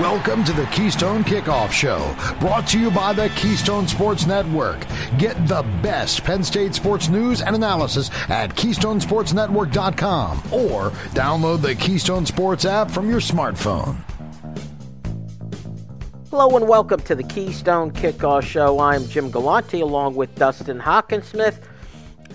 Welcome to the Keystone Kickoff Show, brought to you by the Keystone Sports Network. Get the best Penn State sports news and analysis at KeystonesportsNetwork.com or download the Keystone Sports app from your smartphone. Hello and welcome to the Keystone Kickoff Show. I'm Jim Galante along with Dustin Hockensmith.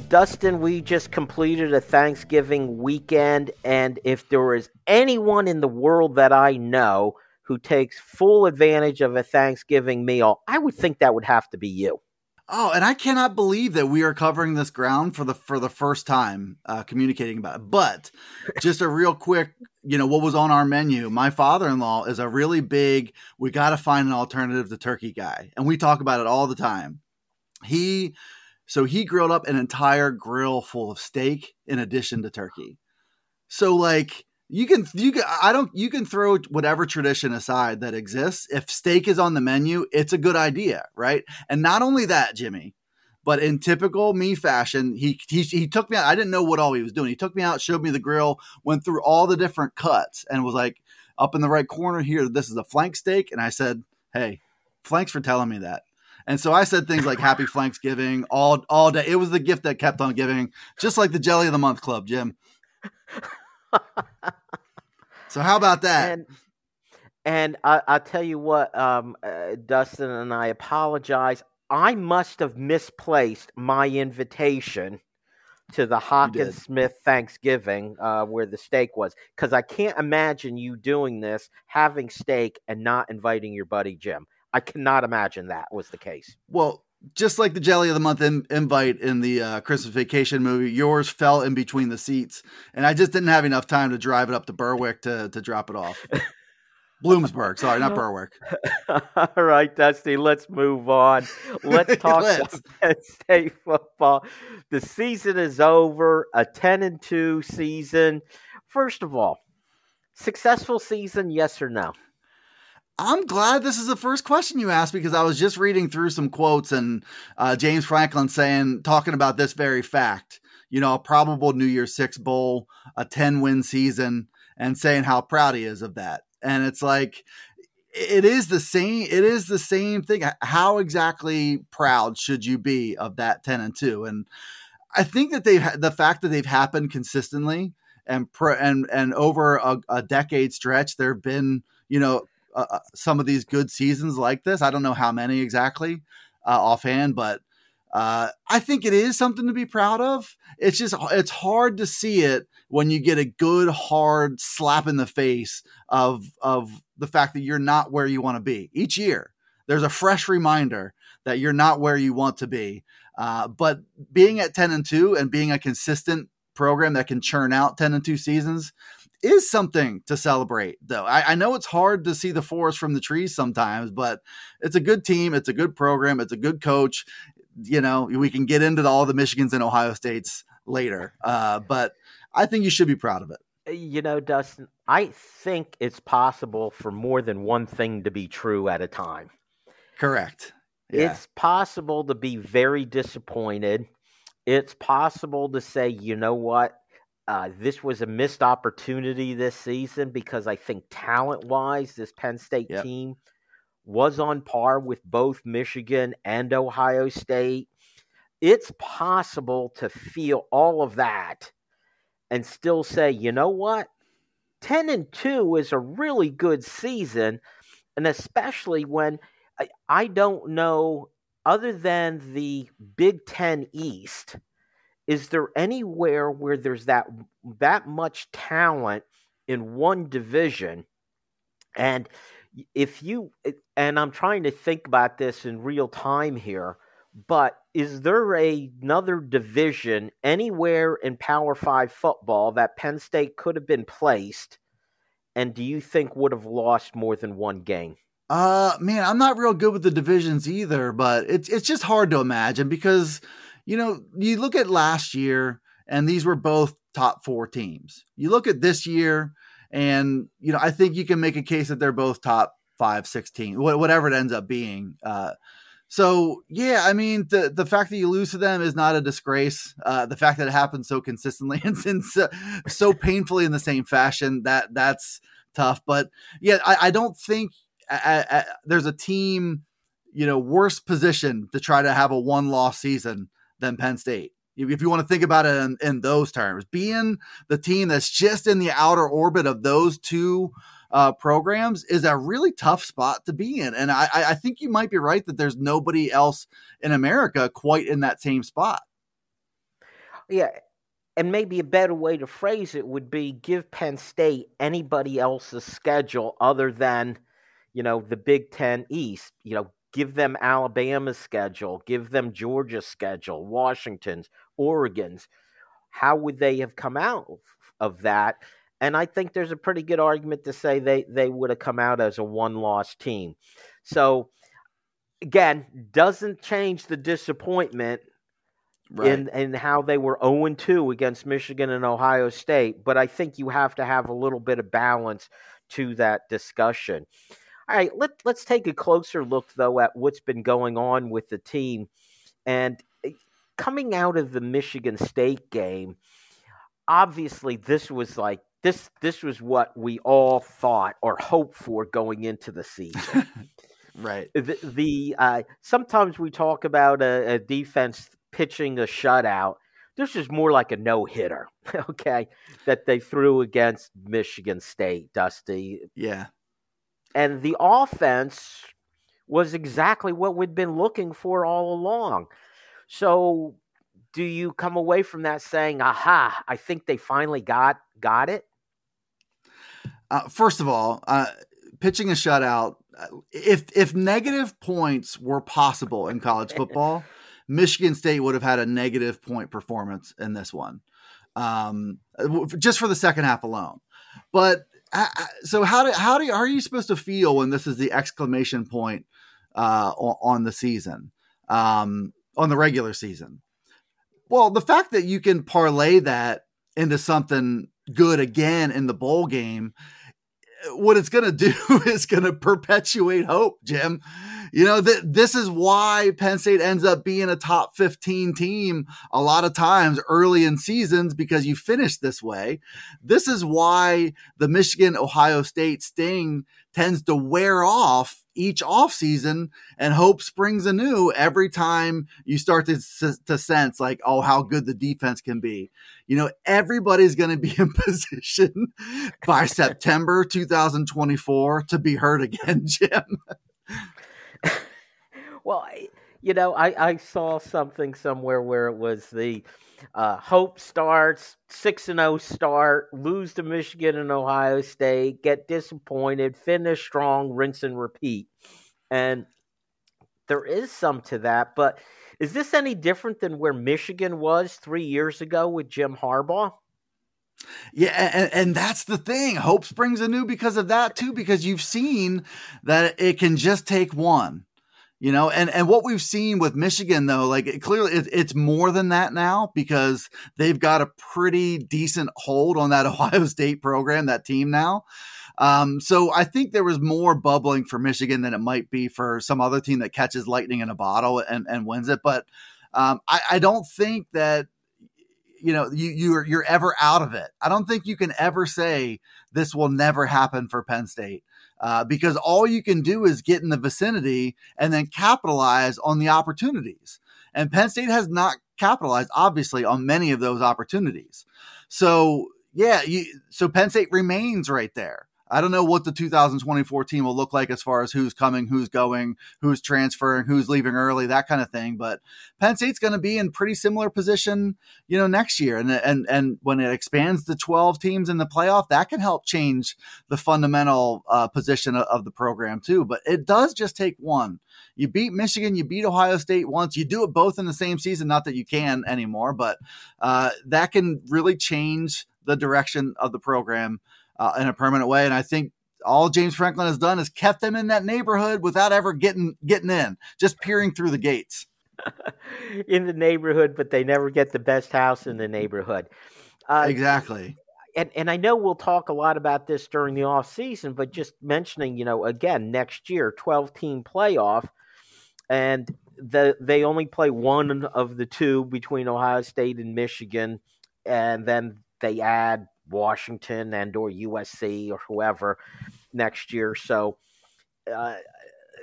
Dustin, we just completed a Thanksgiving weekend, and if there is anyone in the world that I know who takes full advantage of a Thanksgiving meal, I would think that would have to be you. Oh, and I cannot believe that we are covering this ground for the for the first time, uh, communicating about it. But just a real quick, you know, what was on our menu? My father-in-law is a really big. We got to find an alternative to turkey guy, and we talk about it all the time. He so he grilled up an entire grill full of steak in addition to turkey. So like you can you can I don't you can throw whatever tradition aside that exists. If steak is on the menu, it's a good idea, right? And not only that, Jimmy, but in typical me fashion, he, he he took me out. I didn't know what all he was doing. He took me out, showed me the grill, went through all the different cuts, and was like, up in the right corner here, this is a flank steak. And I said, Hey, thanks for telling me that. And so I said things like Happy Thanksgiving all all day. It was the gift that kept on giving, just like the Jelly of the Month Club, Jim. so how about that? And, and I, I tell you what, um, uh, Dustin and I apologize. I must have misplaced my invitation to the Hockensmith Thanksgiving uh, where the steak was because I can't imagine you doing this, having steak, and not inviting your buddy Jim. I cannot imagine that was the case. Well, just like the jelly of the month in, invite in the uh, Christmas Vacation movie, yours fell in between the seats, and I just didn't have enough time to drive it up to Berwick to to drop it off. Bloomsburg, sorry, not Berwick. All right, Dusty, let's move on. Let's talk let's. Penn State football. The season is over, a 10 and 2 season. First of all, successful season, yes or no? I'm glad this is the first question you asked because I was just reading through some quotes and uh, James Franklin saying, talking about this very fact, you know, a probable New Year's Six Bowl, a 10 win season, and saying how proud he is of that. And it's like, it is the same it is the same thing how exactly proud should you be of that 10 and 2 and i think that they've the fact that they've happened consistently and pro, and and over a, a decade stretch there have been you know uh, uh, some of these good seasons like this. I don't know how many exactly uh, offhand, but uh, I think it is something to be proud of. It's just it's hard to see it when you get a good hard slap in the face of of the fact that you're not where you want to be each year. There's a fresh reminder that you're not where you want to be. Uh, but being at 10 and 2 and being a consistent program that can churn out 10 and 2 seasons is something to celebrate, though. I, I, know it's hard to see the forest from the trees sometimes, but it's a good team. It's a good program. It's a good coach. You know, we can get into the, all the Michigans and Ohio States later, uh, but I think you should be proud of it. Uh, you know, Dustin, I think it's possible for more than one thing to be true at a time. Correct. Yeah. It's possible to be very disappointed. It's possible to say, you know what? Uh, this was a missed opportunity this season because I think talent wise, this Penn State yep. team was on par with both Michigan and Ohio State. It's possible to feel all of that and still say, you know what? 10 and 2 is a really good season. And especially when I, I don't know, other than the Big Ten East, is there anywhere where there's that that much talent in one division? And if you and i'm trying to think about this in real time here but is there a, another division anywhere in power 5 football that penn state could have been placed and do you think would have lost more than one game? Uh man i'm not real good with the divisions either but it's it's just hard to imagine because you know, you look at last year, and these were both top four teams. You look at this year, and you know, I think you can make a case that they're both top five, sixteen, whatever it ends up being. Uh, so yeah, I mean, the the fact that you lose to them is not a disgrace. Uh, the fact that it happens so consistently and so, so painfully in the same fashion that that's tough. But yeah, I, I don't think I, I, there's a team, you know, worse position to try to have a one loss season than Penn State. If you want to think about it in, in, those terms, being the team that's just in the outer orbit of those two uh, programs is a really tough spot to be in. And I, I think you might be right that there's nobody else in America quite in that same spot. Yeah. And maybe a better way to phrase it would be give Penn State anybody else's schedule other than, you know, the Big Ten East. You know, give them Alabama's schedule, give them Georgia's schedule, Washington's, Oregon's. How would they have come out of that? And I think there's a pretty good argument to say they, they would have come out as a one loss team. So, again, doesn't change the disappointment right. in, in how they were 0 2 against Michigan and Ohio State. But I think you have to have a little bit of balance to that discussion. All right, let, let's take a closer look, though, at what's been going on with the team. And eh, coming out of the Michigan State game, obviously this was like this this was what we all thought or hoped for going into the season. right. The, the uh, sometimes we talk about a, a, defense pitching a shutout. This is more like a no hitter, okay, that they threw against Michigan State, Dusty. Yeah. And the offense was exactly what we'd been looking for all along. So do you come away from that saying, aha, I think they finally got got it? Uh, first of all, uh, pitching a shutout, uh, if if negative points were possible in college football, Michigan State would have had a negative point performance in this one, um, just for the second half alone. But so how do how do how are you supposed to feel when this is the exclamation point uh, on the season, um, on the regular season? Well, the fact that you can parlay that into something good again in the bowl game, what it's going to do is going to perpetuate hope, Jim. You know, th- this is why Penn State ends up being a top 15 team a lot of times early in seasons because you finish this way. This is why the Michigan Ohio State sting tends to wear off each offseason and hope springs anew every time you start to, to sense like, oh, how good the defense can be. You know, everybody's going to be in position by September 2024 to be hurt again, Jim. well, I, you know, I, I saw something somewhere where it was the uh, Hope starts six and zero oh start, lose to Michigan and Ohio State, get disappointed, finish strong, rinse and repeat, and there is some to that. But is this any different than where Michigan was three years ago with Jim Harbaugh? Yeah, and, and, that's the thing. Hope springs anew because of that too, because you've seen that it can just take one you know? And and what we've seen with michigan though like it, clearly it, it's more than that now because they've got a pretty decent hold on that ohio state program that team now. Um, so i think there was more bubbling for michigan than it might be for some other team that catches lightning in a bottle and, and wins it. But um, I, I don't think that you know you you're you're ever out of it i don't think you can ever say this will never happen for penn state uh, because all you can do is get in the vicinity and then capitalize on the opportunities. And Penn State has not capitalized, obviously, on many of those opportunities. So, yeah, you, so Penn State remains right there. I don't know what the 2024 team will look like as far as who's coming, who's going, who's transferring, who's leaving early, that kind of thing. But Penn State's going to be in pretty similar position, you know, next year. And and and when it expands to 12 teams in the playoff, that can help change the fundamental uh, position of, of the program too. But it does just take one. You beat Michigan, you beat Ohio State once. You do it both in the same season. Not that you can anymore, but uh, that can really change the direction of the program uh, in a permanent way. And I think all James Franklin has done is kept them in that neighborhood without ever getting getting in, just peering through the gates. in the neighborhood, but they never get the best house in the neighborhood. Uh, exactly. And and I know we'll talk a lot about this during the off season, but just mentioning, you know, again next year, twelve team playoff, and the they only play one of the two between Ohio State and Michigan, and then they add Washington and or USC or whoever next year. So uh,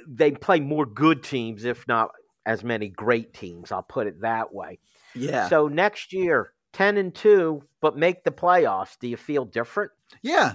they play more good teams, if not as many great teams. I'll put it that way. Yeah. So next year, ten and two, but make the playoffs. Do you feel different? Yeah,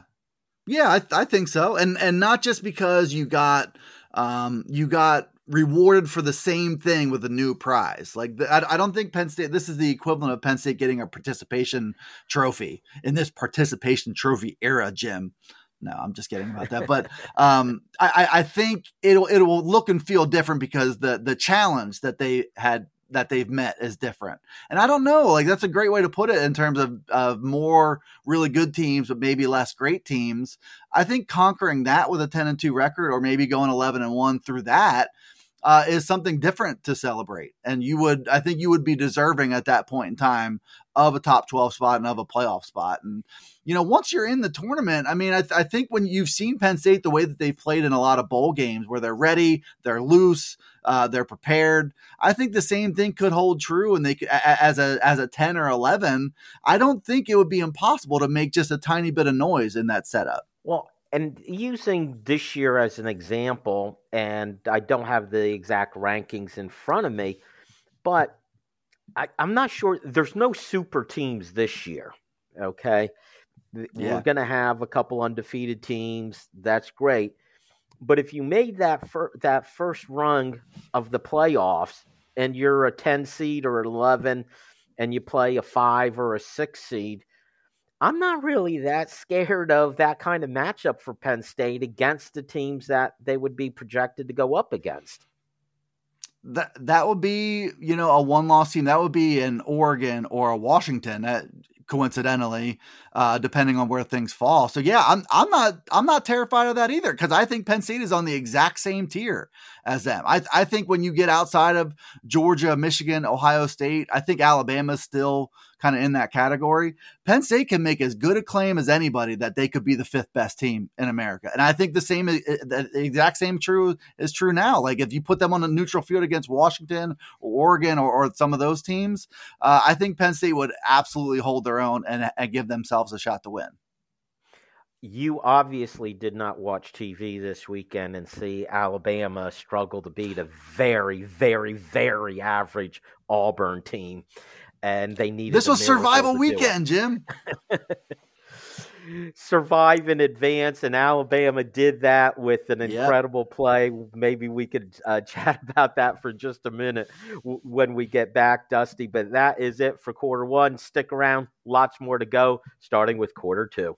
yeah, I, I think so, and and not just because you got um you got rewarded for the same thing with a new prize. Like the, I, I don't think Penn State. This is the equivalent of Penn State getting a participation trophy in this participation trophy era, Jim. No, I'm just kidding about that. But um, I, I think it'll it will look and feel different because the the challenge that they had that they've met is different. And I don't know, like that's a great way to put it in terms of of more really good teams, but maybe less great teams. I think conquering that with a 10 and 2 record or maybe going 11 and 1 through that uh, is something different to celebrate. And you would, I think you would be deserving at that point in time of a top 12 spot and of a playoff spot. And, you know, once you're in the tournament, I mean, I, th- I think when you've seen Penn State the way that they played in a lot of bowl games where they're ready, they're loose, uh, they're prepared. I think the same thing could hold true, and they could, as a as a ten or eleven. I don't think it would be impossible to make just a tiny bit of noise in that setup. Well, and using this year as an example, and I don't have the exact rankings in front of me, but I, am not sure. There's no super teams this year. Okay. Yeah. We're going to have a couple undefeated teams. That's great. But if you made that fir- that first rung of the playoffs and you're a 10 seed or 11 and you play a 5 or a 6 seed, I'm not really that scared of that kind of matchup for Penn State against the teams that they would be projected to go up against. That that would be, you know, a one loss team. That would be an Oregon or a Washington. That coincidentally, uh, depending on where things fall. So yeah, I'm I'm not I'm not terrified of that either because I think Penn State is on the exact same tier as them. I I think when you get outside of Georgia, Michigan, Ohio State, I think Alabama's still kind of in that category. Penn State can make as good a claim as anybody that they could be the fifth best team in America. And I think the same, the exact same true is true now. Like if you put them on a neutral field against Washington or Oregon or, or some of those teams, uh, I think Penn State would absolutely hold their own and, and give themselves a shot to win you obviously did not watch TV this weekend and see Alabama struggle to beat a very, very, very average Auburn team and they needed. This was survival weekend, Jim. Survive in advance, and Alabama did that with an incredible yep. play. Maybe we could uh, chat about that for just a minute w- when we get back, Dusty. But that is it for quarter one. Stick around, lots more to go, starting with quarter two.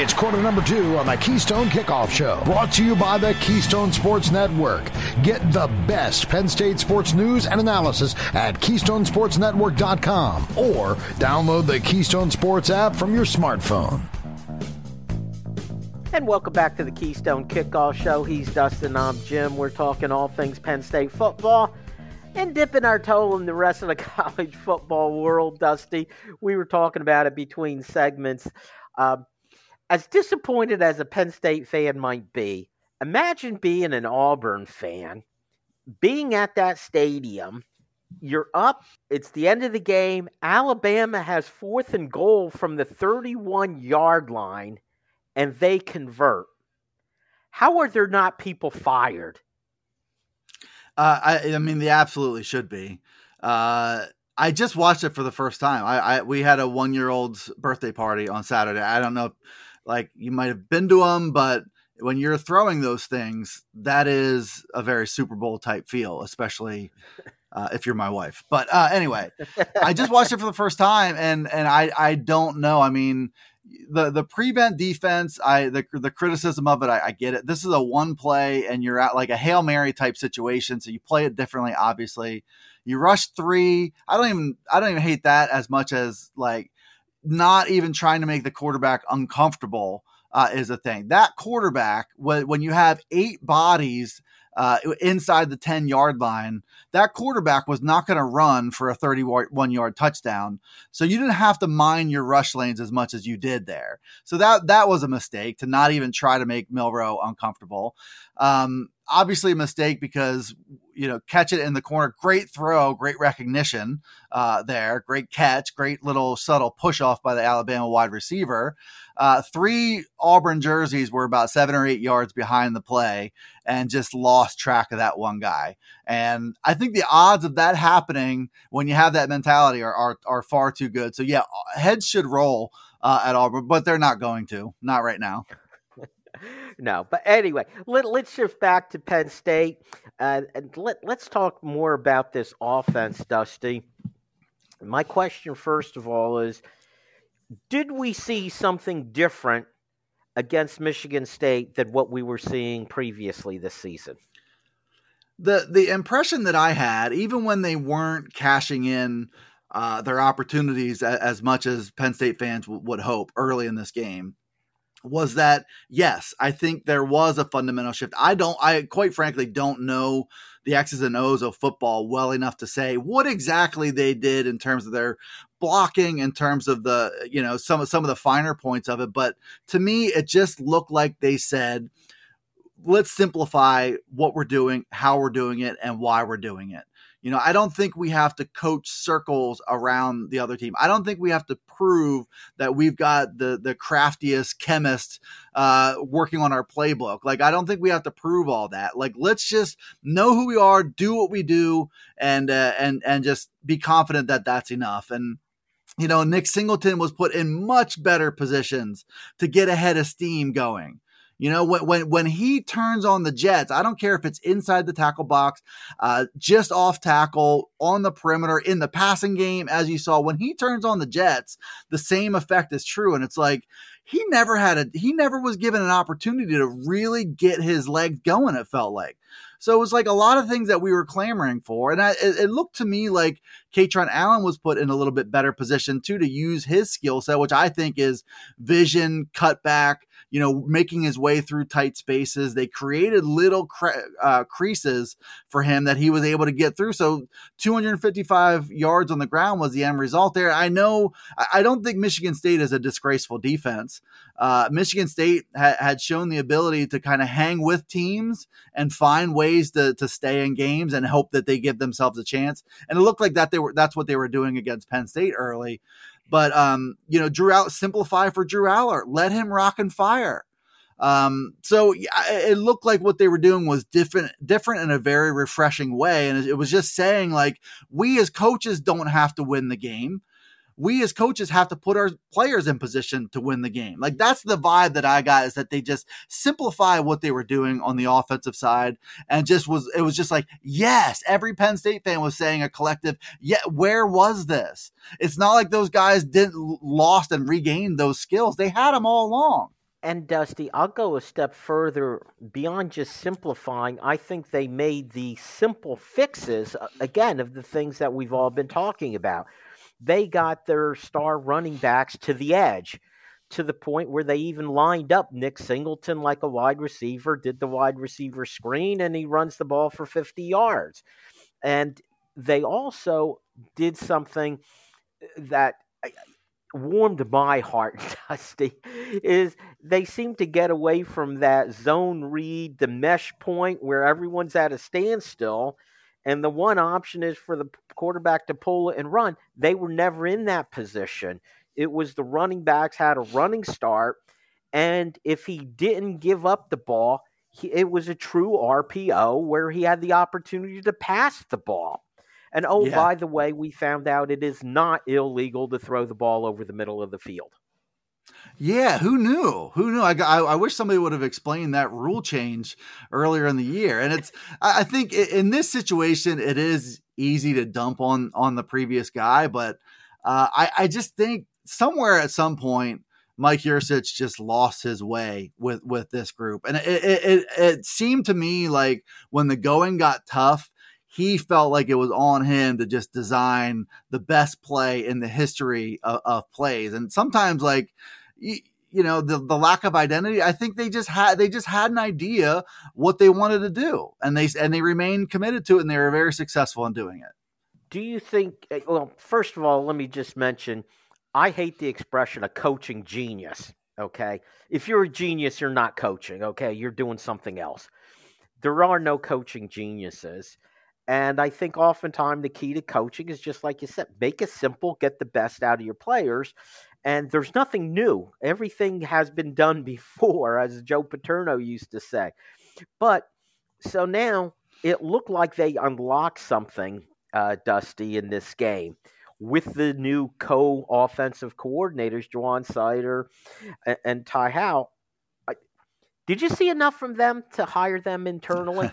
It's quarter number two on the Keystone Kickoff Show, brought to you by the Keystone Sports Network. Get the best Penn State sports news and analysis at KeystonesportsNetwork.com or download the Keystone Sports app from your smartphone. And welcome back to the Keystone Kickoff Show. He's Dustin, I'm Jim. We're talking all things Penn State football. And dipping our toe in the rest of the college football world, Dusty, we were talking about it between segments. Um, as disappointed as a Penn State fan might be, imagine being an Auburn fan, being at that stadium. You're up. It's the end of the game. Alabama has fourth and goal from the 31 yard line, and they convert. How are there not people fired? Uh, I, I mean, they absolutely should be. Uh, I just watched it for the first time. I, I we had a one year old's birthday party on Saturday. I don't know, like you might have been to them, but when you're throwing those things, that is a very Super Bowl type feel, especially uh, if you're my wife. But uh, anyway, I just watched it for the first time, and and I I don't know. I mean, the the prevent defense, I the the criticism of it, I, I, get it. This is a one play, and you're at like a hail mary type situation, so you play it differently. Obviously, you rush three. I don't even I don't even hate that as much as like not even trying to make the quarterback uncomfortable uh, is a thing. That quarterback, when when you have eight bodies uh, inside the 10 yard line, that quarterback was not going to run for a 31 yard touchdown. So you didn't have to mine your rush lanes as much as you did there. So that, that was a mistake to not even try to make Milroe uncomfortable. Um, obviously a mistake because you know catch it in the corner. Great throw great recognition uh, there. Great catch great little subtle push off by the alabama wide receiver. Uh, three auburn jerseys were about seven or eight yards behind the play and just lost track of that one guy. And i think the odds of that happening when you have that mentality are, are, are far too good. So yeah heads should roll uh, at auburn but they're not going to. Not right now no, but anyway, let, let's shift back to Penn State uh, and let, let's talk more about this offense, Dusty. My question, first of all, is did we see something different against Michigan State than what we were seeing previously this season? The the impression that I had, even when they weren't cashing in uh, their opportunities as, as, much as Penn State fans w- would hope early in this game, was that yes, I think there was a fundamental shift. I don't, I quite frankly don't know the X's and O's of football well enough to say what exactly they did in terms of their blocking, in terms of the, you know, some of some of the finer points of it. But to me, it just looked like they said, let's simplify what we're doing, how we're doing it, and why we're doing it. You know, I don't think we have to coach circles around the other team. I don't think we have to prove that we've got the the craftiest chemist uh, working on our playbook. Like, I don't think we have to prove all that. Like, let's just know who we are, do what we do, and uh, and and just be confident that that's enough. And you know, Nick Singleton was put in much better positions to get ahead of steam going. You know, when, when, when he turns on the Jets, I don't care if it's inside the tackle box, uh, just off tackle, on the perimeter, in the passing game, as you saw, when he turns on the Jets, the same effect is true. And it's like, he never had a, he never was given an opportunity to really get his legs going, it felt like. So it was like a lot of things that we were clamoring for. And I, it, it, looked to me like Kaytron Allen was put in a little bit better position too to use his skill set, which I think is vision, cutback, you know, making his way through tight spaces. They created little cre- uh, creases for him that he was able to get through. So 255 yards on the ground was the end result there. I know, I don't think Michigan State is a disgraceful defense. Uh, Michigan State ha- had shown the ability to kind of hang with teams and find ways to, to stay in games and hope that they give themselves a chance. And it looked like that they were that's what they were doing against Penn State early. But um, you know, Drew out simplify for Drew Allar. Let him rock and fire. Um, so it looked like what they were doing was different, different in a very refreshing way. And it was just saying like, we as coaches don't have to win the game we as coaches have to put our players in position to win the game. Like that's the vibe that I got is that they just simplify what they were doing on the offensive side and just was it was just like, yes, every Penn State fan was saying a collective, yeah, where was this? It's not like those guys didn't lost and regained those skills. They had them all along. And Dusty, I'll go a step further beyond just simplifying. I think they made the simple fixes uh, again of the things that we've all been talking about they got their star running backs to the edge to the point where they even lined up Nick Singleton like a wide receiver, did the wide receiver screen, and he runs the ball for 50 yards. And they also did something that warmed my heart, Dusty, is they seem to get away from that zone read, the mesh point where everyone's at a standstill, and the one option is for the quarterback to pull it and run. They were never in that position. It was the running backs had a running start, and if he didn't give up the ball, he, it was a true RPO where he had the opportunity to pass the ball. And oh, yeah. by the way, we found out it is not illegal to throw the ball over the middle of the field. Yeah, who knew? Who knew? I, I, I, wish somebody would have explained that rule change earlier in the year. And it's, I think in this situation, it is easy to dump on on the previous guy, but uh, I, I just think somewhere at some point, Mike Yurcich just lost his way with with this group, and it, it, it, it seemed to me like when the going got tough, he felt like it was on him to just design the best play in the history of, of plays. And sometimes, like, you, you know, the, the lack of identity, I think they just had they just had an idea what they wanted to do, and they and they remained committed to it, and they were very successful in doing it. Do you think? Eh, well, first of all, let me just mention, I hate the expression a coaching genius. Okay, if you're a genius, you're not coaching. Okay, you're doing something else. There are no coaching geniuses. And I think oftentimes the key to coaching is just like you said, make it simple, get the best out of your players. And there's nothing new. Everything has been done before, as Joe Paterno used to say. But so now it looked like they unlocked something, uh, Dusty, in this game with the new co offensive coordinators, Juwan Seider and, and Ty Howle. Did you see enough from them to hire them internally?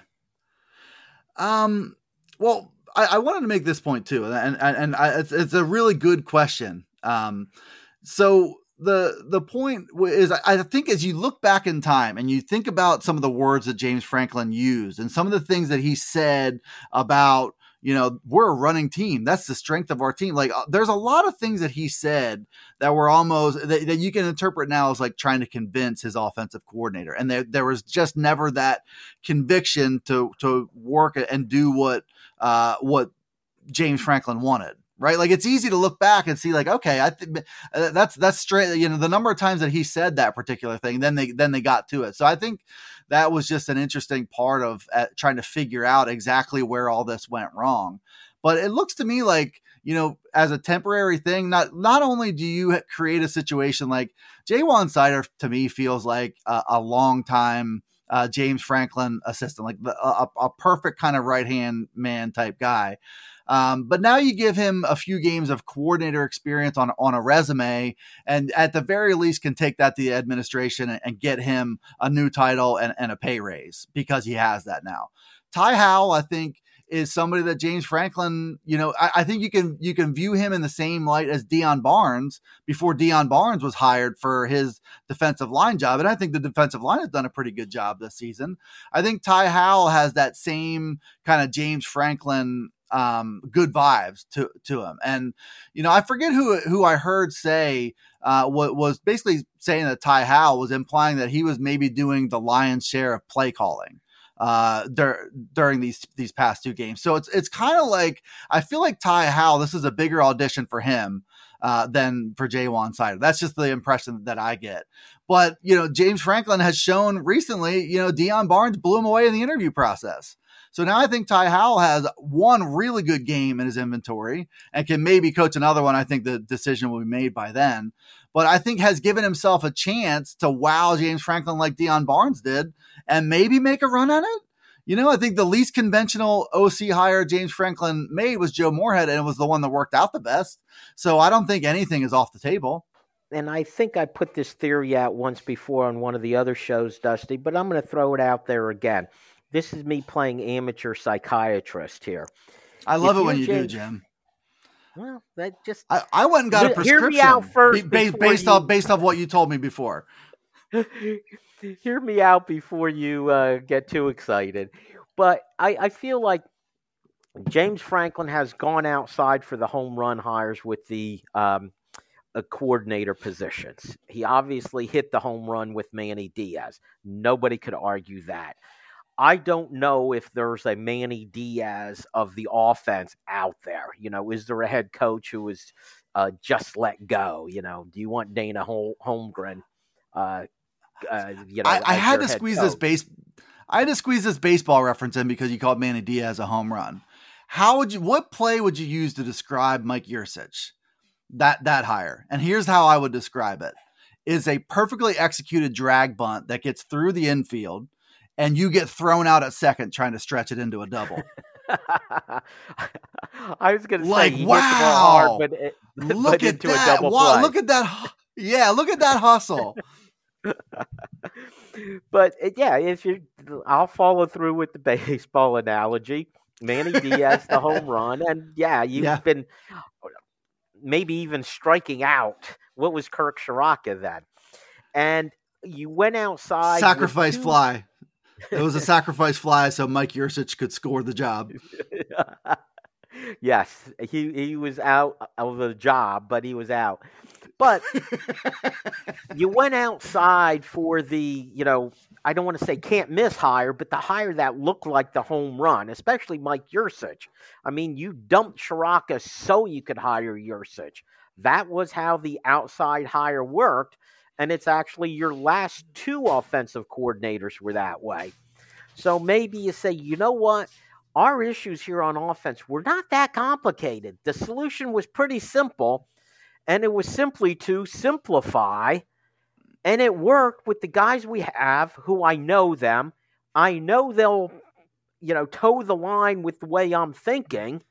um, well, I, I, wanted to make this point too, and and, and I, it's, it's a really good question. Um, so the the point is, I think as you look back in time and you think about some of the words that James Franklin used and some of the things that he said about you know, we're a running team. That's the strength of our team. Like, uh, there's a lot of things that he said that were almost that, that, you can interpret now as like trying to convince his offensive coordinator. And there, there was just never that conviction to to work and do what uh, what James Franklin wanted right? Like it's easy to look back and see, like, okay, I think uh, that's that's straight. You know, the number of times that he said that particular thing, then they then they got to it. So I think that was just an interesting part of uh, trying to figure out exactly where all this went wrong. But it looks to me like you know, as a temporary thing, not not only do you create a situation like Ja'Juan Seider to me feels like a, a long time uh, James Franklin assistant, like the, a, a perfect kind of right hand man type guy. Um, but now you give him a few games of coordinator experience on on a resume, and at the very least can take that to the administration and, and get him a new title and, and a pay raise because he has that now. Ty Howle, I think, is somebody that James Franklin, you know, I, I, think you can you can view him in the same light as Deion Barnes before Deion Barnes was hired for his defensive line job, and I think the defensive line has done a pretty good job this season. I think Ty Howle has that same kind of James Franklin um, good vibes to to him. And you know, I forget who who I heard say uh, what was basically saying that Ty Howle was implying that he was maybe doing the lion's share of play calling uh, dur- during these these past two games. So it's it's kind of like I feel like Ty Howle. This is a bigger audition for him uh, than for Ja'Juan Seider. That's just the impression that I get. But you know, James Franklin has shown recently. You know, Deion Barnes blew him away in the interview process. So now I think Ty Howle has one really good game in his inventory and can maybe coach another one. I think the decision will be made by then. But I think has given himself a chance to wow James Franklin like Deion Barnes did and maybe make a run at it. You know, I think the least conventional OC hire James Franklin made was Joe Moorhead, and it was the one that worked out the best. So I don't think anything is off the table. And I think I put this theory out once before on one of the other shows, Dusty, but I'm going to throw it out there again. This is me playing amateur psychiatrist here. I love if it when you do, Jim. Well, that just I, I went and got a prescription. Hear me out first, based, based you... off based off what you told me before. hear me out before you uh, get too excited. But I, I feel like James Franklin has gone outside for the home run hires with the um, uh, coordinator positions. He obviously hit the home run with Manny Diaz. Nobody could argue that. I don't know if there's a Manny Diaz of the offense out there. You know, is there a head coach who is uh, just let go? You know, do you want Dana Holgorsen? Uh, uh, you know, I, I had to squeeze coach? this base. I had to squeeze this baseball reference in because you called Manny Diaz a home run. How would you? What play would you use to describe Mike Yurcich? That that higher. And here's how I would describe it: is a perfectly executed drag bunt that gets through the infield, and you get thrown out at second trying to stretch it into a double. I was going to like, say, wow, hard, but it, look but at that! Wow, look at that! Yeah, look at that hustle. but yeah, if you, I'll follow through with the baseball analogy. Manny Diaz, the home run, and yeah, you've yeah. been maybe even striking out. What was Kirk Ciarrocca then? And you went outside. Sacrifice two... fly. It was a sacrifice fly so Mike Yurcich could score the job. yes, he he was out of the job, but he was out. But you went outside for the, you know, I don't want to say can't miss hire, but the hire that looked like the home run, especially Mike Yurcich. I mean, you dumped Ciarrocca so you could hire Yurcich. That was how the outside hire worked. And it's actually your last two offensive coordinators were that way. So maybe you say, you know what? Our issues here on offense were not that complicated. The solution was pretty simple and it was simply to simplify. And it worked with the guys we have who I know them. I know they'll, you know, toe the line with the way I'm thinking.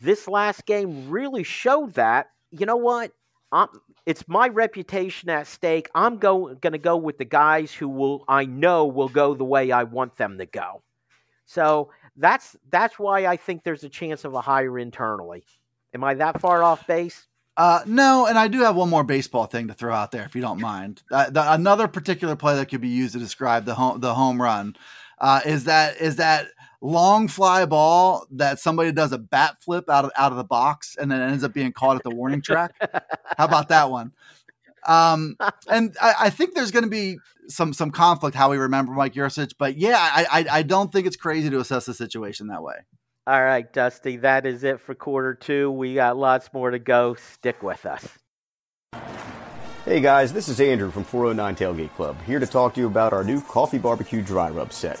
This last game really showed that. You know what? I'm, it's my reputation at stake. I'm going to go with the guys who will I know will go the way I want them to go. So that's that's why I think there's a chance of a hire internally. Am I that far off base? Uh, no, and I do have one more baseball thing to throw out there, if you don't mind. Uh, the, another particular play that could be used to describe the home the home run uh, is that is that long fly ball that somebody does a bat flip out of out of the box and then ends up being caught at the warning track. How about that one? Um, and I, I think there's going to be some some conflict how we remember Mike Yurcich, but yeah, I, I I don't think it's crazy to assess the situation that way. All right, Dusty, that is it for quarter two. We got lots more to go. Stick with us. Hey guys, this is Andrew from 409 Tailgate Club, here to talk to you about our new coffee barbecue dry rub set.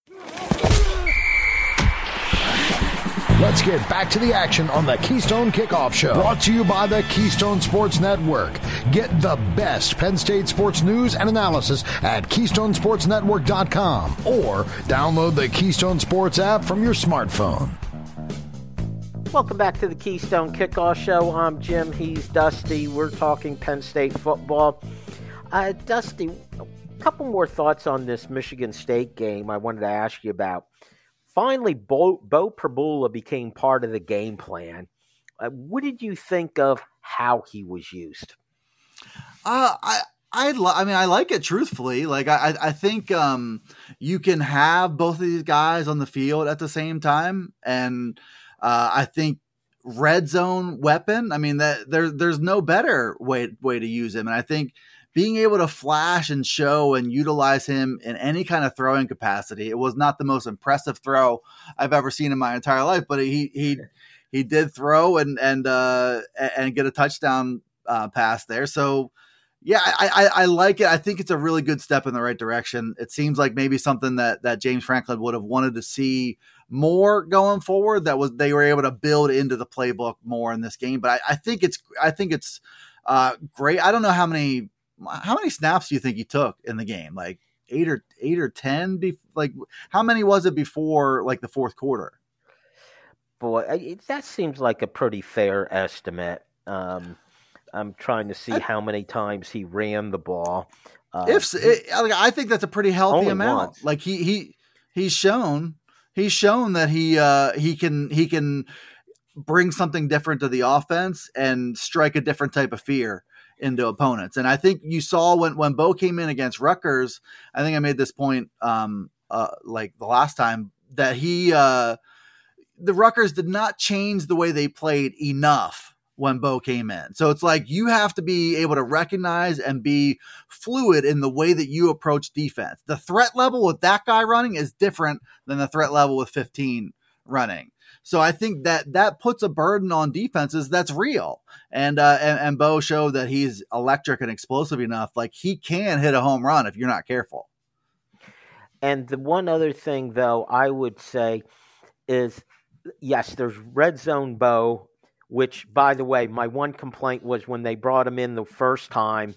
Let's get back to the action on the Keystone Kickoff Show. Brought to you by the Keystone Sports Network. Get the best Penn State sports news and analysis at KeystonesportsNetwork.com or download the Keystone Sports app from your smartphone. Welcome back to the Keystone Kickoff Show. I'm Jim. He's Dusty. We're talking Penn State football. Uh, Dusty, a couple more thoughts on this Michigan State game I wanted to ask you about finally, Bo, Beau Pribula became part of the game plan. Uh, what did you think of how he was used? Uh, I. I, lo- I mean, I like it truthfully. Like, I, I think um, you can have both of these guys on the field at the same time. And uh, I think red zone weapon. I mean that there there's no better way way to use him, and I think being able to flash and show and utilize him in any kind of throwing capacity. It was not the most impressive throw I've ever seen in my entire life, but he he he did throw and and uh, and get a touchdown uh, pass there. So yeah, I, I, I like it. I think it's a really good step in the right direction. It seems like maybe something that that James Franklin would have wanted to see more going forward. That was they were able to build into the playbook more in this game. But I, I think it's I think it's uh, great. I don't know how many how many snaps do you think he took in the game? Like eight or eight or ten? Be- like how many was it before like the fourth quarter? Boy, that seems like a pretty fair estimate. Um, I'm trying to see I, how many times he ran the ball. Uh, if it, I think that's a pretty healthy amount. Once. Like he he he's shown he's shown that he uh he can he can bring something different to the offense and strike a different type of fear into opponents. And I think you saw when when Bo came in against Rutgers, I think I made this point um uh like the last time that he uh the Rutgers did not change the way they played enough when Bo came in. So it's like you have to be able to recognize and be fluid in the way that you approach defense. The threat level with that guy running is different than the threat level with 15 running. So I think that that puts a burden on defenses that's real. And uh, and, and Bo showed that he's electric and explosive enough. Like he can hit a home run if you're not careful. And the one other thing, though, I would say is yes, there's red zone Bo, which, by the way, my one complaint was when they brought him in the first time,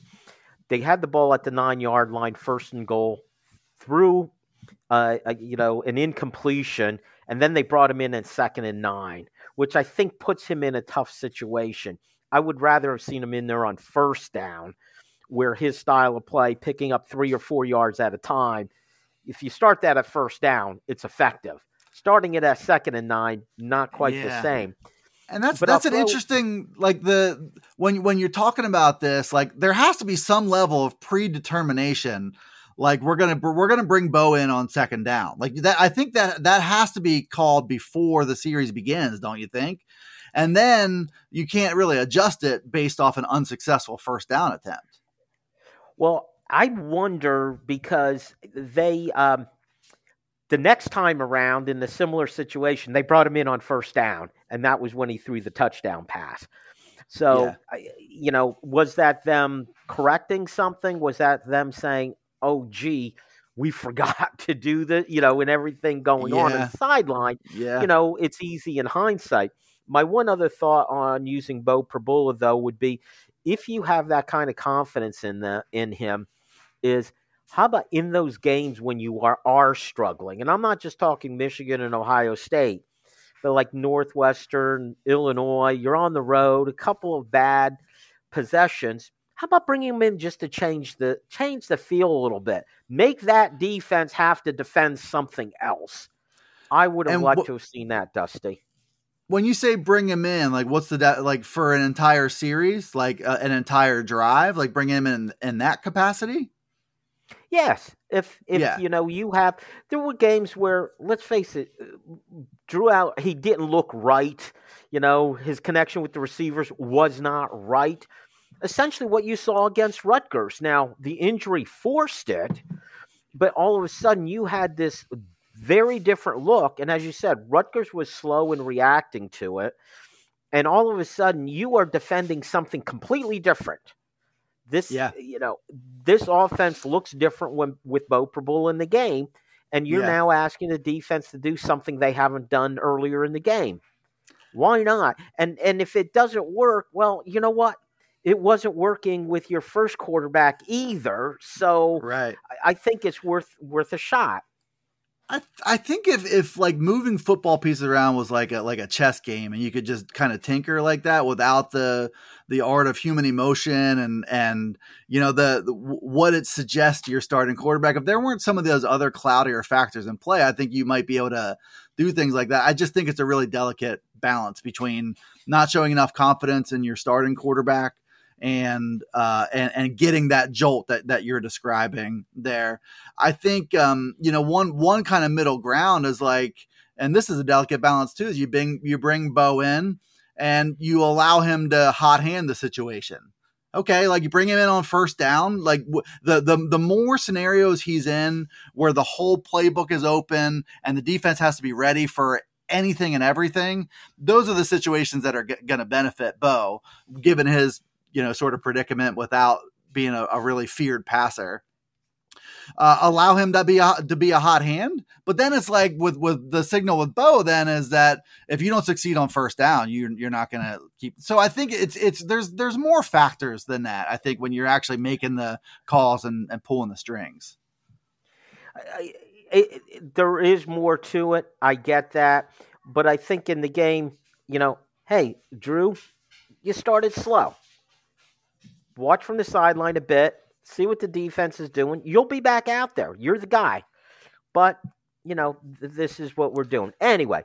they had the ball at the nine yard line, first and goal, through, uh, you know, an incompletion and then they brought him in at second and nine, which I think puts him in a tough situation. I would rather have seen him in there on first down, where his style of play, picking up three or four yards at a time, if you start that at first down, it's effective. Starting it at second and nine, not quite yeah. the same. And that's but that's an interesting like the when when you're talking about this, like there has to be some level of predetermination like we're gonna we're gonna bring Bo in on second down. Like that, I think that that has to be called before the series begins, don't you think? And then you can't really adjust it based off an unsuccessful first down attempt. Well, I wonder because they um, the next time around in the similar situation, they brought him in on first down, and that was when he threw the touchdown pass. So, yeah. you know, was that them correcting something? Was that them saying, oh, gee, we forgot to do the, you know, and everything going yeah. on in the sideline. Yeah. You know, it's easy in hindsight. My one other thought on using Beau Pribula, though, would be if you have that kind of confidence in the in him, is how about in those games when you are are struggling? And I'm not just talking Michigan and Ohio State, but like Northwestern, Illinois, you're on the road, a couple of bad possessions how about bringing him in just to change the change the feel a little bit? Make that defense have to defend something else. I would have and liked wh- to have seen that, Dusty. When you say bring him in, like what's the de- like for an entire series, like uh, an entire drive, like bring him in in that capacity? Yes, if if yeah. you know you have, there were games where let's face it, Drew out he didn't look right. You know his connection with the receivers was not right essentially what you saw against Rutgers. Now, the injury forced it, but all of a sudden you had this very different look. And as you said, Rutgers was slow in reacting to it. And all of a sudden you are defending something completely different. This, yeah. you know, this offense looks different when with Beau Pribula in the game, and you're yeah. now asking the defense to do something they haven't done earlier in the game. Why not? And and if it doesn't work, well, you know what? It wasn't working with your first quarterback either. So right. I, I think it's worth worth a shot. I I think if if like moving football pieces around was like a like a chess game and you could just kind of tinker like that without the the art of human emotion and and you know the, the, what it suggests to your starting quarterback if there weren't some of those other cloudier factors in play I think you might be able to do things like that I just think it's a really delicate balance between not showing enough confidence in your starting quarterback and uh, and and getting that jolt that that you're describing there. I think um, you know one one kind of middle ground is like, and this is a delicate balance too. Is you bring you bring Bo in, and you allow him to hot hand the situation. Okay, like you bring him in on first down, like the the the more scenarios he's in where the whole playbook is open and the defense has to be ready for anything and everything, those are the situations that are g- going to benefit Bo, given his you know sort of predicament without being a, a really feared passer uh, allow him to be a, to be a hot hand. But then it's like with with the signal with Bo, then is that if you don't succeed on first down, you you're not going to keep. So I think it's it's there's there's more factors than that. I think when you're actually making the calls and, and pulling the strings. I, it, there is more to it. I get that, but I think in the game, you know, hey, Drew, you started slow. Watch from the sideline a bit see what the defense is doing. You'll be back out there. You're the guy. But, you know, th- this is what we're doing. Anyway,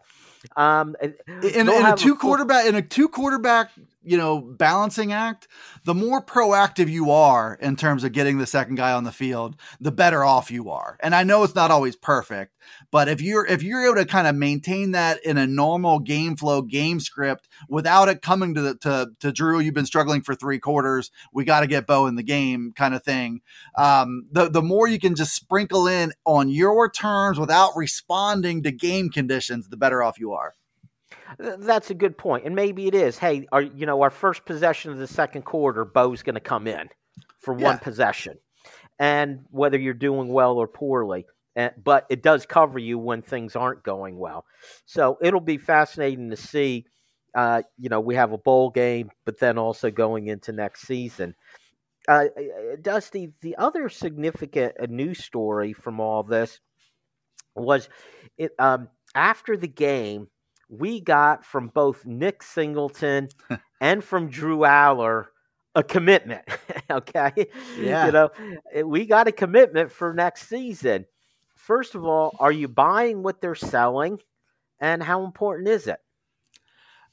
um, in, in a two quarterback in a two quarterback you know balancing act the more proactive you are in terms of getting the second guy on the field the better off you are. And i know it's not always perfect but if you're if you're able to kind of maintain that in a normal game flow game script without it coming to the to, to drew you've been struggling for three quarters we got to get bo in the game kind of thing. Um, the the more you can just sprinkle in on your terms without responding to game conditions the better off you are that's a good point, and maybe it is. Hey, our you know our first possession of the second quarter, Bo's going to come in for one possession, and whether you're doing well or poorly, and, but it does cover you when things aren't going well. So it'll be fascinating to see. Uh, you know, we have a bowl game, but then also going into next season. Uh, uh Dusty, the other significant uh, news story from all this was it um, after the game we got from both Nick Singleton and from Drew Allar a commitment. okay. Yeah. You know, eh, we got a commitment for next season. First of all, are you buying what they're selling? And how important is it?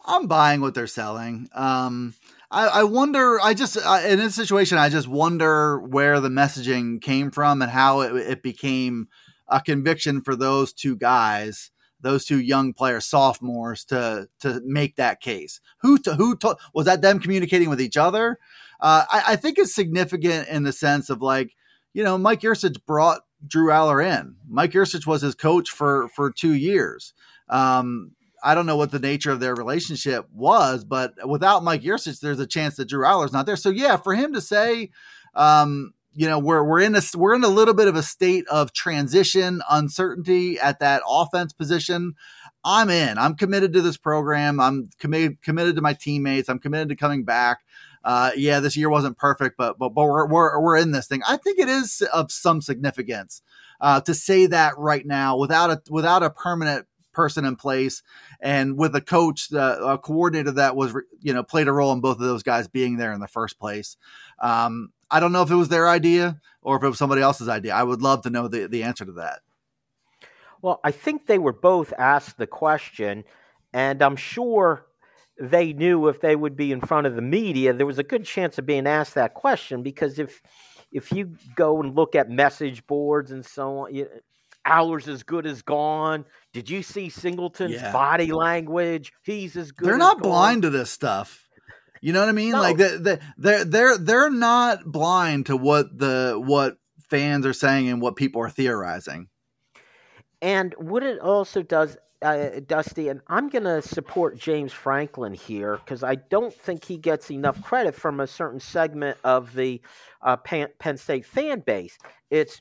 I'm buying what they're selling. Um, I, I, wonder. I just I, in this situation, I just wonder where the messaging came from and how it, it became a conviction for those two guys those two young players, sophomores, to to make that case. Who to who to, was that? Them communicating with each other. Uh, I, I, think it's significant in the sense of like, you know, Mike Yurcich brought Drew Allar in. Mike Yurcich was his coach for for two years. Um, I don't know what the nature of their relationship was, but without Mike Yurcich, there's a chance that Drew Allar's not there. So yeah, for him to say, um, you know we're we're in a we're in a little bit of a state of transition uncertainty at that offense position. I'm in. I'm committed to this program. I'm committed committed to my teammates. I'm committed to coming back. Uh, yeah this year wasn't perfect but but, but we're, we're we're in this thing. I think it is of some significance uh, to say that right now without a without a permanent person in place and with a coach uh, a coordinator that was you know played a role in both of those guys being there in the first place. Um, I don't know if it was their idea or if it was somebody else's idea. I would love to know the, the answer to that. Well, I think they were both asked the question, and I'm sure they knew if they would be in front of the media, there was a good chance of being asked that question because if if you go and look at message boards and so on, you, Allar's as good as gone. Did you see Singleton's yeah. body language? He's as good. They're not blind to this stuff. You know what I mean? No. Like they, they're they're they're not blind to what the what fans are saying and what people are theorizing. And what it also does, uh, Dusty, and I'm going to support James Franklin here because I don't think he gets enough credit from a certain segment of the uh, Penn, Penn State fan base. It's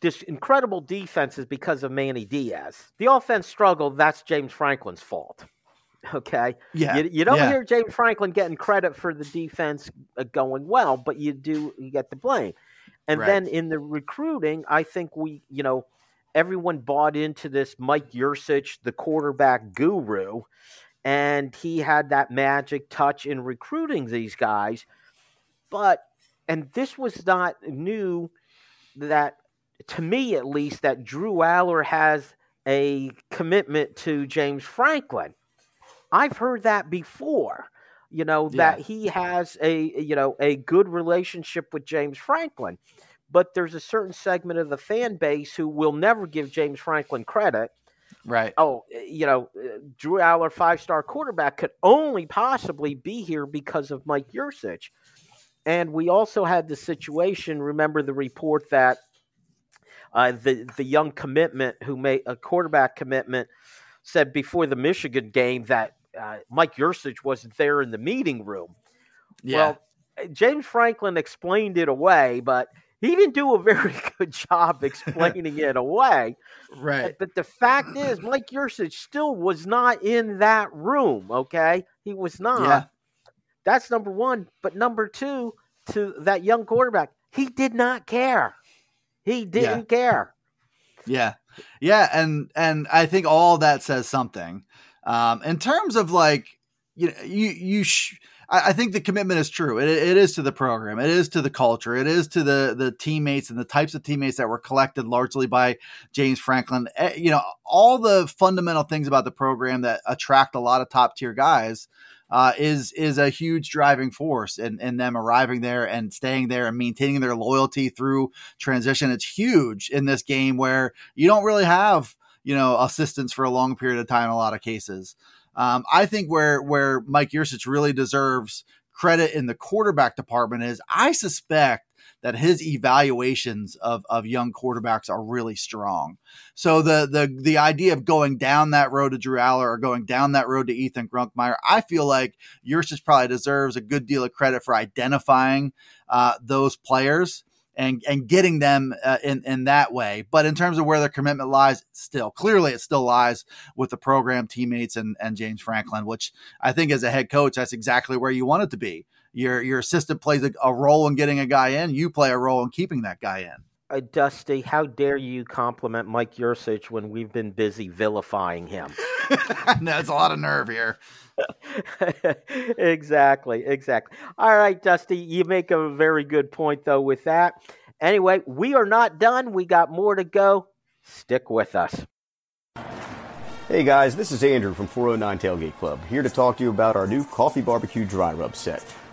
this incredible defense is because of Manny Diaz. The offense struggled. That's James Franklin's fault. Okay. Yeah. You, you don't yeah. hear James Franklin getting credit for the defense uh, going well, but you do you get the blame. And right. then in the recruiting, I think we, you know, everyone bought into this Mike Yurcich, the quarterback guru, and he had that magic touch in recruiting these guys. But and this was not new that to me at least that Drew Allar has a commitment to James Franklin. I've heard that before. You know yeah. that he has a you know a good relationship with James Franklin, but there's a certain segment of the fan base who will never give James Franklin credit. Right. Oh, you know, uh, Drew Allar, five star quarterback, could only possibly be here because of Mike Yurcich. And we also had the situation. Remember the report that uh, the the young commitment who made a quarterback commitment said before the Michigan game that uh, Mike Yurcich wasn't there in the meeting room. Yeah. Well, James Franklin explained it away, but he didn't do a very good job explaining it away. right. But the fact is, Mike Yurcich still was not in that room. Okay, he was not. Yeah. That's number one. But number two, to that young quarterback, he did not care. He didn't care. Yeah, yeah, and and I think all that says something. Um, in terms of like you know, you you. Sh- I, think the commitment is true. It, it is to the program. It is to the culture. It is to the the teammates and the types of teammates that were collected largely by James Franklin. Eh, You know, all the fundamental things about the program that attract a lot of top tier guys uh, is is a huge driving force in, in them arriving there and staying there and maintaining their loyalty through transition. It's huge in this game where you don't really have you know assistance for a long period of time in a lot of cases. Um, I think where where Mike Yurcich really deserves credit in the quarterback department is I suspect that his evaluations of, of young quarterbacks are really strong. So the the the idea of going down that road to Drew Allar or going down that road to Ethan Grunkemeyer, I feel like Yurcich probably deserves a good deal of credit for identifying uh, those players and and getting them uh, in in that way. But in terms of where their commitment lies, still clearly it still lies with the program teammates and and James Franklin, which I think as a head coach, that's exactly where you want it to be. Your your assistant plays a, a role in getting a guy in. You play a role in keeping that guy in. Uh, Dusty, how dare you compliment Mike Yurcich when we've been busy vilifying him? That's a lot of nerve here. exactly, exactly. All right, Dusty, you make a very good point though with that. Anyway, we are not done. We got more to go. Stick with us. Hey guys, this is Andrew from 409 Tailgate Club, here to talk to you about our new coffee barbecue dry rub set.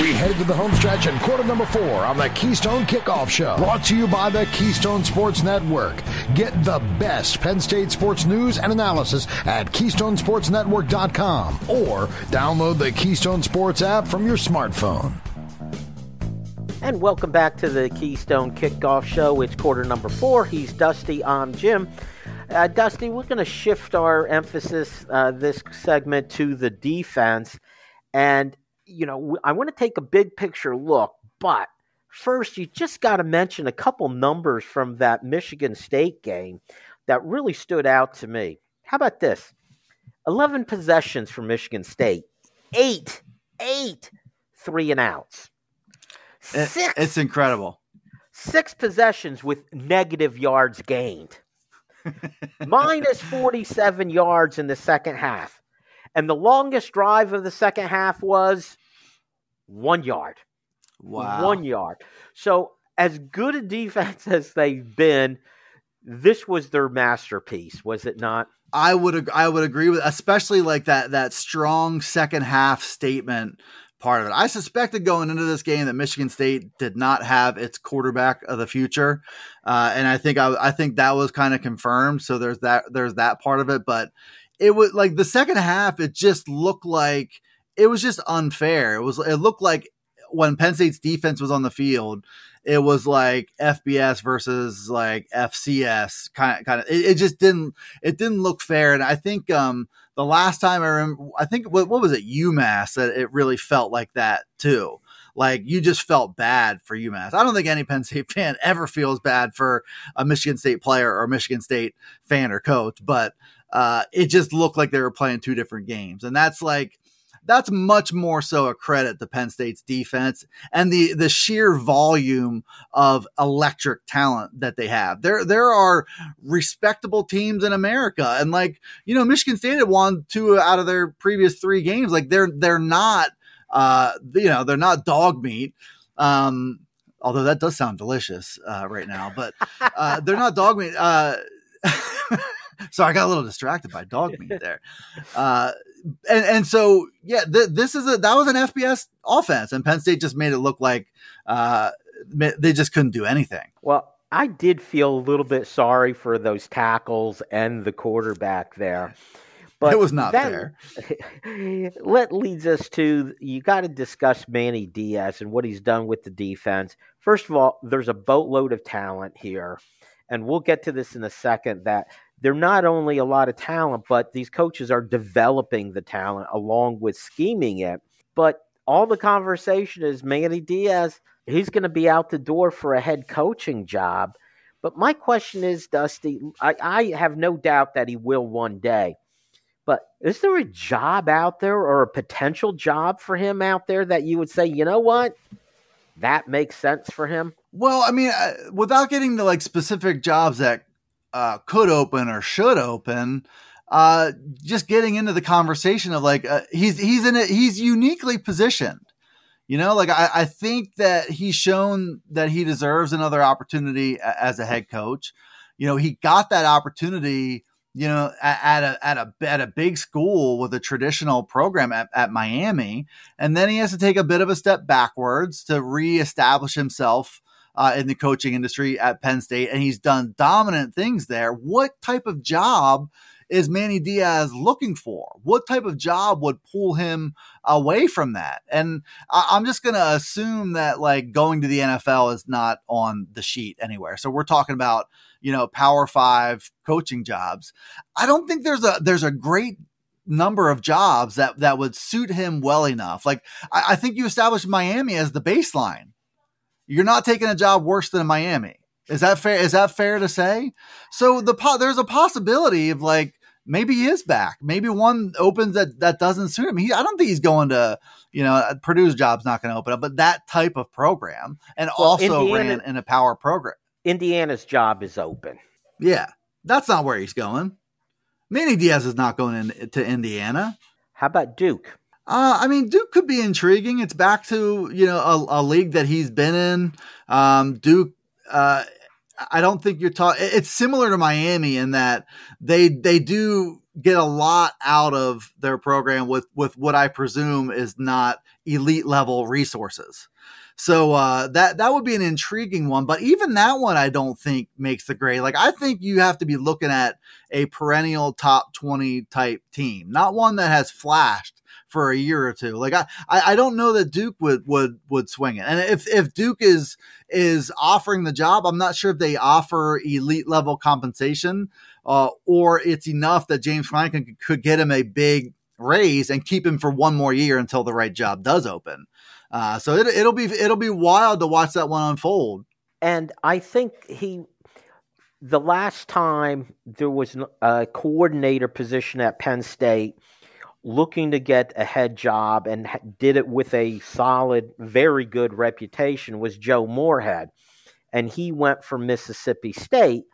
We head to the home stretch and quarter number four on the Keystone Kickoff Show. Brought to you by the Keystone Sports Network. Get the best Penn State sports news and analysis at KeystonesportsNetwork.com or download the Keystone Sports app from your smartphone. And welcome back to the Keystone Kickoff Show. It's quarter number four. He's Dusty. I'm Jim. Uh, Dusty, we're going to shift our emphasis uh, this segment to the defense. And, you know, I want to take a big picture look, but first, you just got to mention a couple numbers from that Michigan State game that really stood out to me. How about this? 11 possessions for Michigan State, eight, eight three and outs. Six it's incredible. six possessions with negative yards gained, minus 47 yards in the second half. And the longest drive of the second half was one yard. Wow. One yard. So, as good a defense as they've been, this was their masterpiece, was it not? I would I would agree with especially like that that strong second half statement part of it. I suspected going into this game that Michigan State did not have its quarterback of the future, uh, and I think I, I think that was kind of confirmed. So there's that there's that part of it, but it was like the second half. It just looked like it was just unfair. It was it looked like when Penn State's defense was on the field, it was like FBS versus like FCS kind of kind of. It, it, just didn't it didn't look fair, and I think um the last time I remember, I think what, what was it UMass that it really felt like that too. Like you just felt bad for UMass. I don't think any Penn State fan ever feels bad for a Michigan State player or Michigan State fan or coach, but uh, it just looked like they were playing two different games, and that's like that's much more so a credit to Penn State's defense and the the sheer volume of electric talent that they have. There there are respectable teams in America, and like you know, Michigan State had won two out of their previous three games. Like they're they're not uh, you know they're not dog meat. Um, although that does sound delicious uh, right now, but uh, they're not dog meat. Uh, so I got a little distracted by dog meat there. Uh, and and so yeah, th- this is a that was an FBS offense, and Penn State just made it look like uh, they just couldn't do anything. Well, I did feel a little bit sorry for those tackles and the quarterback there. But it was not that, fair. Let leads us to you got to discuss Manny Diaz and what he's done with the defense. First of all, there's a boatload of talent here, and we'll get to this in a second. That they're not only a lot of talent, but these coaches are developing the talent along with scheming it. But all the conversation is Manny Diaz, he's going to be out the door for a head coaching job. But my question is, Dusty, I, I have no doubt that he will one day. But is there a job out there or a potential job for him out there that you would say, you know what? That makes sense for him? Well, I mean, uh, without getting to like specific jobs that uh, could open or should open. Uh, just getting into the conversation of like uh, he's he's in it he's uniquely positioned. You know, like I, I think that he's shown that he deserves another opportunity as a head coach. You know, he got that opportunity you know, at, a at a at a big school with a traditional program at, at Miami, and then he has to take a bit of a step backwards to reestablish himself uh, in the coaching industry at Penn State, and he's done dominant things there. What type of job is Manny Diaz looking for? What type of job would pull him away from that? And I- am just going to assume that like going to the NFL is not on the sheet anywhere. So we're talking about you know Power Five coaching jobs. I don't think there's a there's a great number of jobs that that would suit him well enough. Like I, I think you established Miami as the baseline you're not taking a job worse than Miami. Is that fair? Is that fair to say? So the po- there's a possibility of like maybe he is back. Maybe one opens that that doesn't suit him. He, I don't think he's going to you know Purdue's job's not going to open up, but that type of program and well, also Indiana, ran in a power program. Indiana's job is open. Yeah, that's not where he's going. Manny Diaz is not going in, to Indiana. How about Duke? Uh, I mean, Duke could be intriguing. It's back to you know a, a league that he's been in. Um, Duke, uh, I don't think you're talking. It's similar to Miami in that they they do get a lot out of their program with with what I presume is not elite level resources. So uh, that that would be an intriguing one, but even that one I don't think makes the grade. Like I think you have to be looking at a perennial top twenty type team, not one that has flashed for a year or two. Like I, I don't know that Duke would would would swing it. And if if Duke is is offering the job, I'm not sure if they offer elite level compensation uh, or it's enough that James Franklin could get him a big raise and keep him for one more year until the right job does open. Uh, so it, it'll be it'll be wild to watch that one unfold. And I think he the last time there was a coordinator position at Penn State looking to get a head job and did it with a solid, very good reputation was Joe Moorhead. And he went from Mississippi State.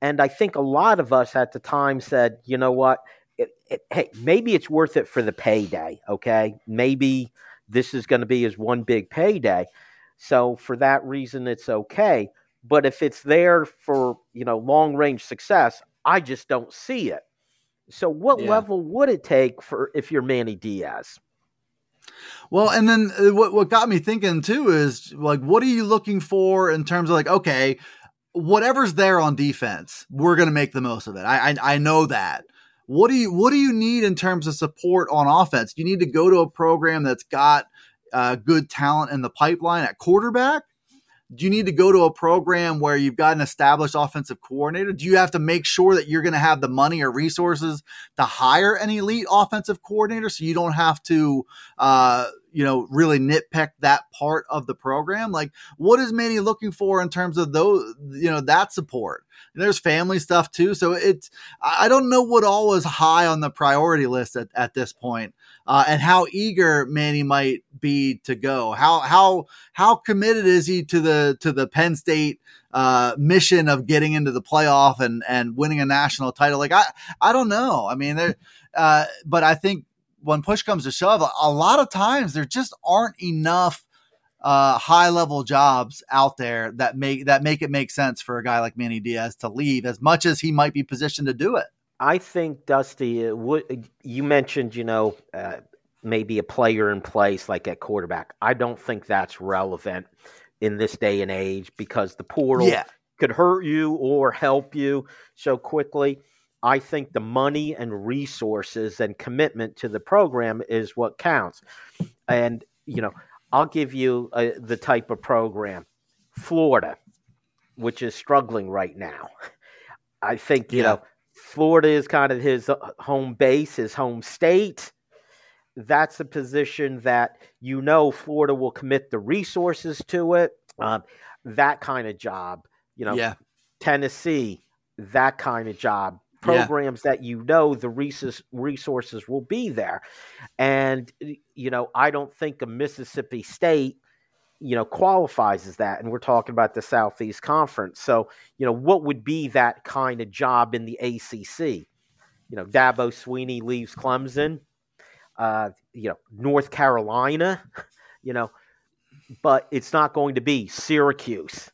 And I think a lot of us at the time said, you know what? It, it, hey, maybe it's worth it for the payday. Okay. Maybe this is going to be his one big payday. So for that reason, it's okay. But if it's there for, you know, long range success, I just don't see it. So, what Yeah. level would it take for if you're Manny Diaz? Well, and then uh, what what got me thinking too is like, what are you looking for in terms of like, okay, whatever's there on defense, we're gonna make the most of it. I I, I know that. What do you what do you need in terms of support on offense? You need to go to a program that's got uh, good talent in the pipeline at quarterback. Do you need to go to a program where you've got an established offensive coordinator? Do you have to make sure that you're going to have the money or resources to hire an elite offensive coordinator so you don't have to uh, you know, really nitpick that part of the program. Like, what is Manny looking for in terms of those, you know, that support? And there's family stuff too. So it's, I don't know what all is high on the priority list at, at this point, uh, and how eager Manny might be to go. How, how, how committed is he to the, to the Penn State, uh, mission of getting into the playoff and, and winning a national title? Like, I, I don't know. I mean, there, uh, but I think when push comes to shove, a lot of times there just aren't enough uh, high level jobs out there that make that make it make sense for a guy like Manny Diaz to leave, as much as he might be positioned to do it. I think Dusty, what you mentioned, you know, uh, maybe a player in place like at quarterback. I don't think that's relevant in this day and age because the portal Yeah. could hurt you or help you so quickly. I think the money and resources and commitment to the program is what counts. And, you know, I'll give you uh, the type of program Florida, which is struggling right now. I think, you Yeah. know, Florida is kind of his uh, home base, his home state. That's a position that you know Florida will commit the resources to it. Um, that kind of job, you know, yeah, Tennessee, that kind of job. Yeah. Programs that you know the resources resources will be there, and you know I don't think a Mississippi State, you know, qualifies as that. And we're talking about the Southeast Conference. So you know what would be that kind of job in the ACC? You know, Dabo Swinney leaves Clemson. Uh, you know, North Carolina. You know, but it's not going to be Syracuse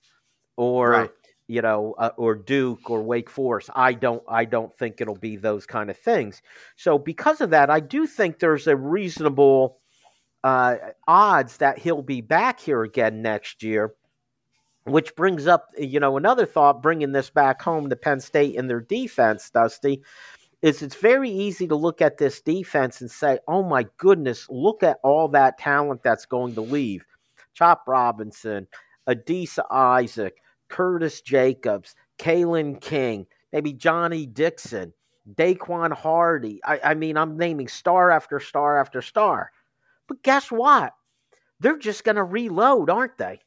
or Right. You know uh, or Duke or Wake Forest. I don't I don't think it'll be those kind of things. So because of that, I do think there's a reasonable uh, odds that he'll be back here again next year. Which brings up, you know, another thought. Bringing this back home to Penn State and their defense, Dusty, is it's very easy to look at this defense and say, "Oh my goodness, look at all that talent that's going to leave." Chop Robinson, Adisa Isaac, Curtis Jacobs, Kalen King, maybe Johnny Dixon, Daequan Hardy. I, I mean, I'm naming star after star after star. But guess what? They're just going to reload, aren't they?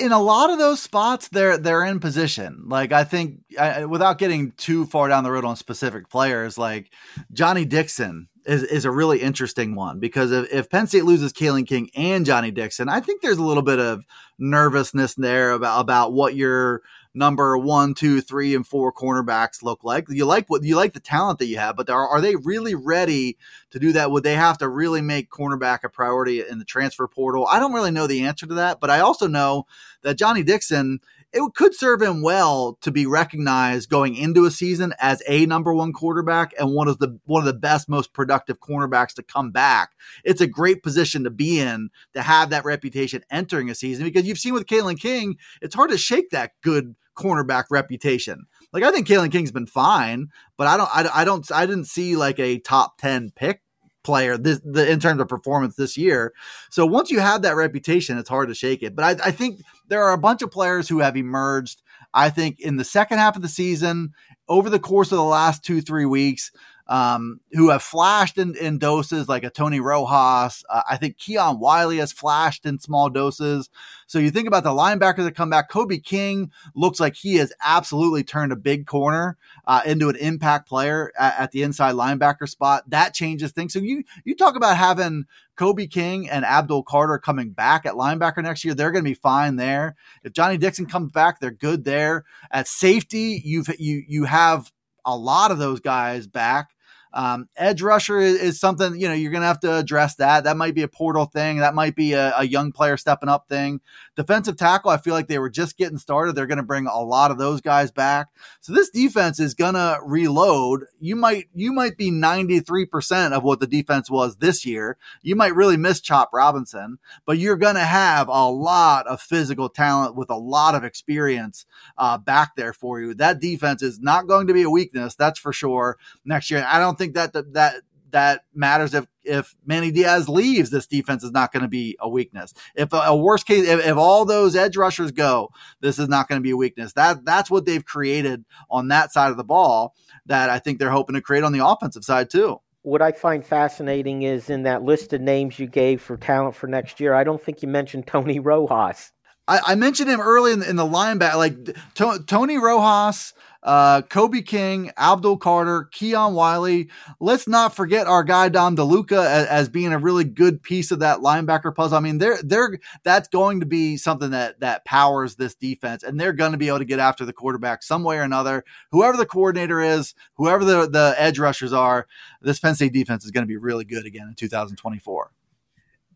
in a lot of those spots, they're they're in position. Like I think, I, without getting too far down the road on specific players, like Johnny Dixon is is a really interesting one because if, if Penn State loses Kalen King and Johnny Dixon, I think there's a little bit of nervousness there about about what your number one, two, three, and four cornerbacks look like. You like what you like the talent that you have, but are, are they really ready to do that? Would they have to really make cornerback a priority in the transfer portal? I don't really know the answer to that, but I also know that Johnny Dixon, it could serve him well to be recognized going into a season as a number one quarterback and one of the one of the best, most productive cornerbacks to come back. It's a great position to be in to have that reputation entering a season because you've seen with Kalen King, it's hard to shake that good cornerback reputation. Like I think Kalen King's been fine, but I don't, I, I don't, I didn't see like a top ten pick player this the, in terms of performance this year. So once you have that reputation, it's hard to shake it. But I, I think there are a bunch of players who have emerged. I think in the second half of the season, over the course of the last two three weeks, um, who have flashed in, in doses like a Tony Rojas. Uh, I think Keon Wiley has flashed in small doses. So you think about the linebackers that come back. Kobe King looks like he has absolutely turned a big corner uh, into an impact player at, at the inside linebacker spot. That changes things. So you you talk about having Kobe King and Abdul Carter coming back at linebacker next year. They're going to be fine there. If Johnny Dixon comes back, they're good there. At safety, you've you you have a lot of those guys back. Um, edge rusher is, is, something, you know, you're going to have to address that. That might be a portal thing. That might be a, a, young player stepping up thing. Defensive tackle, I feel like they were just getting started. They're going to bring a lot of those guys back. So this defense is going to reload. You might, you might be 93% of what the defense was this year. You might really miss Chop Robinson, but you're going to have a lot of physical talent with a lot of experience uh, back there for you. That defense is not going to be a weakness. That's for sure next year. I don't think that, that, that matters if if Manny Diaz leaves, this defense is not going to be a weakness. If a, a worst case, if, if, all those edge rushers go, this is not going to be a weakness. That that's what they've created on that side of the ball. That I think they're hoping to create on the offensive side too. What I find fascinating is in that list of names you gave for talent for next year, I don't think you mentioned Tony Rojas. I, I mentioned him early in the, in the linebacker, like to, Tony Rojas, uh, Kobe King, Abdul Carter, Keon Wiley. Let's not forget our guy Dom DeLuca as, as, being a really good piece of that linebacker puzzle. I mean, they're they're that's going to be something that that powers this defense, and they're going to be able to get after the quarterback some way or another. Whoever the coordinator is, whoever the the edge rushers are, this Penn State defense is going to be really good again in 2024.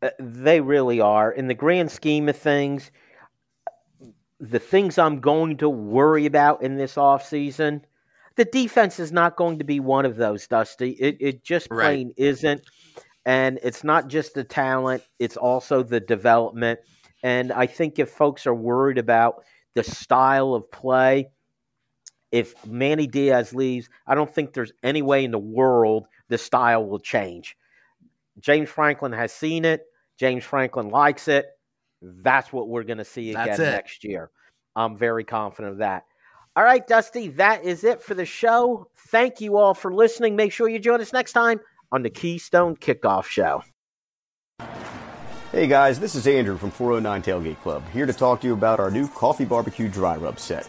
Uh, they really are. In the grand scheme of things, the things I'm going to worry about in this offseason, the defense is not going to be one of those, Dusty. It, it just plain right. isn't. And it's not just the talent, it's also the development. And I think if folks are worried about the style of play, if Manny Diaz leaves, I don't think there's any way in the world the style will change. James Franklin has seen it. James Franklin likes it. That's what we're going to see again next year. I'm very confident of that. All right, Dusty, that is it for the show. Thank you all for listening. Make sure you join us next time on the Keystone Kickoff Show. Hey guys, this is Andrew from 409 Tailgate Club, here to talk to you about our new coffee barbecue dry rub set.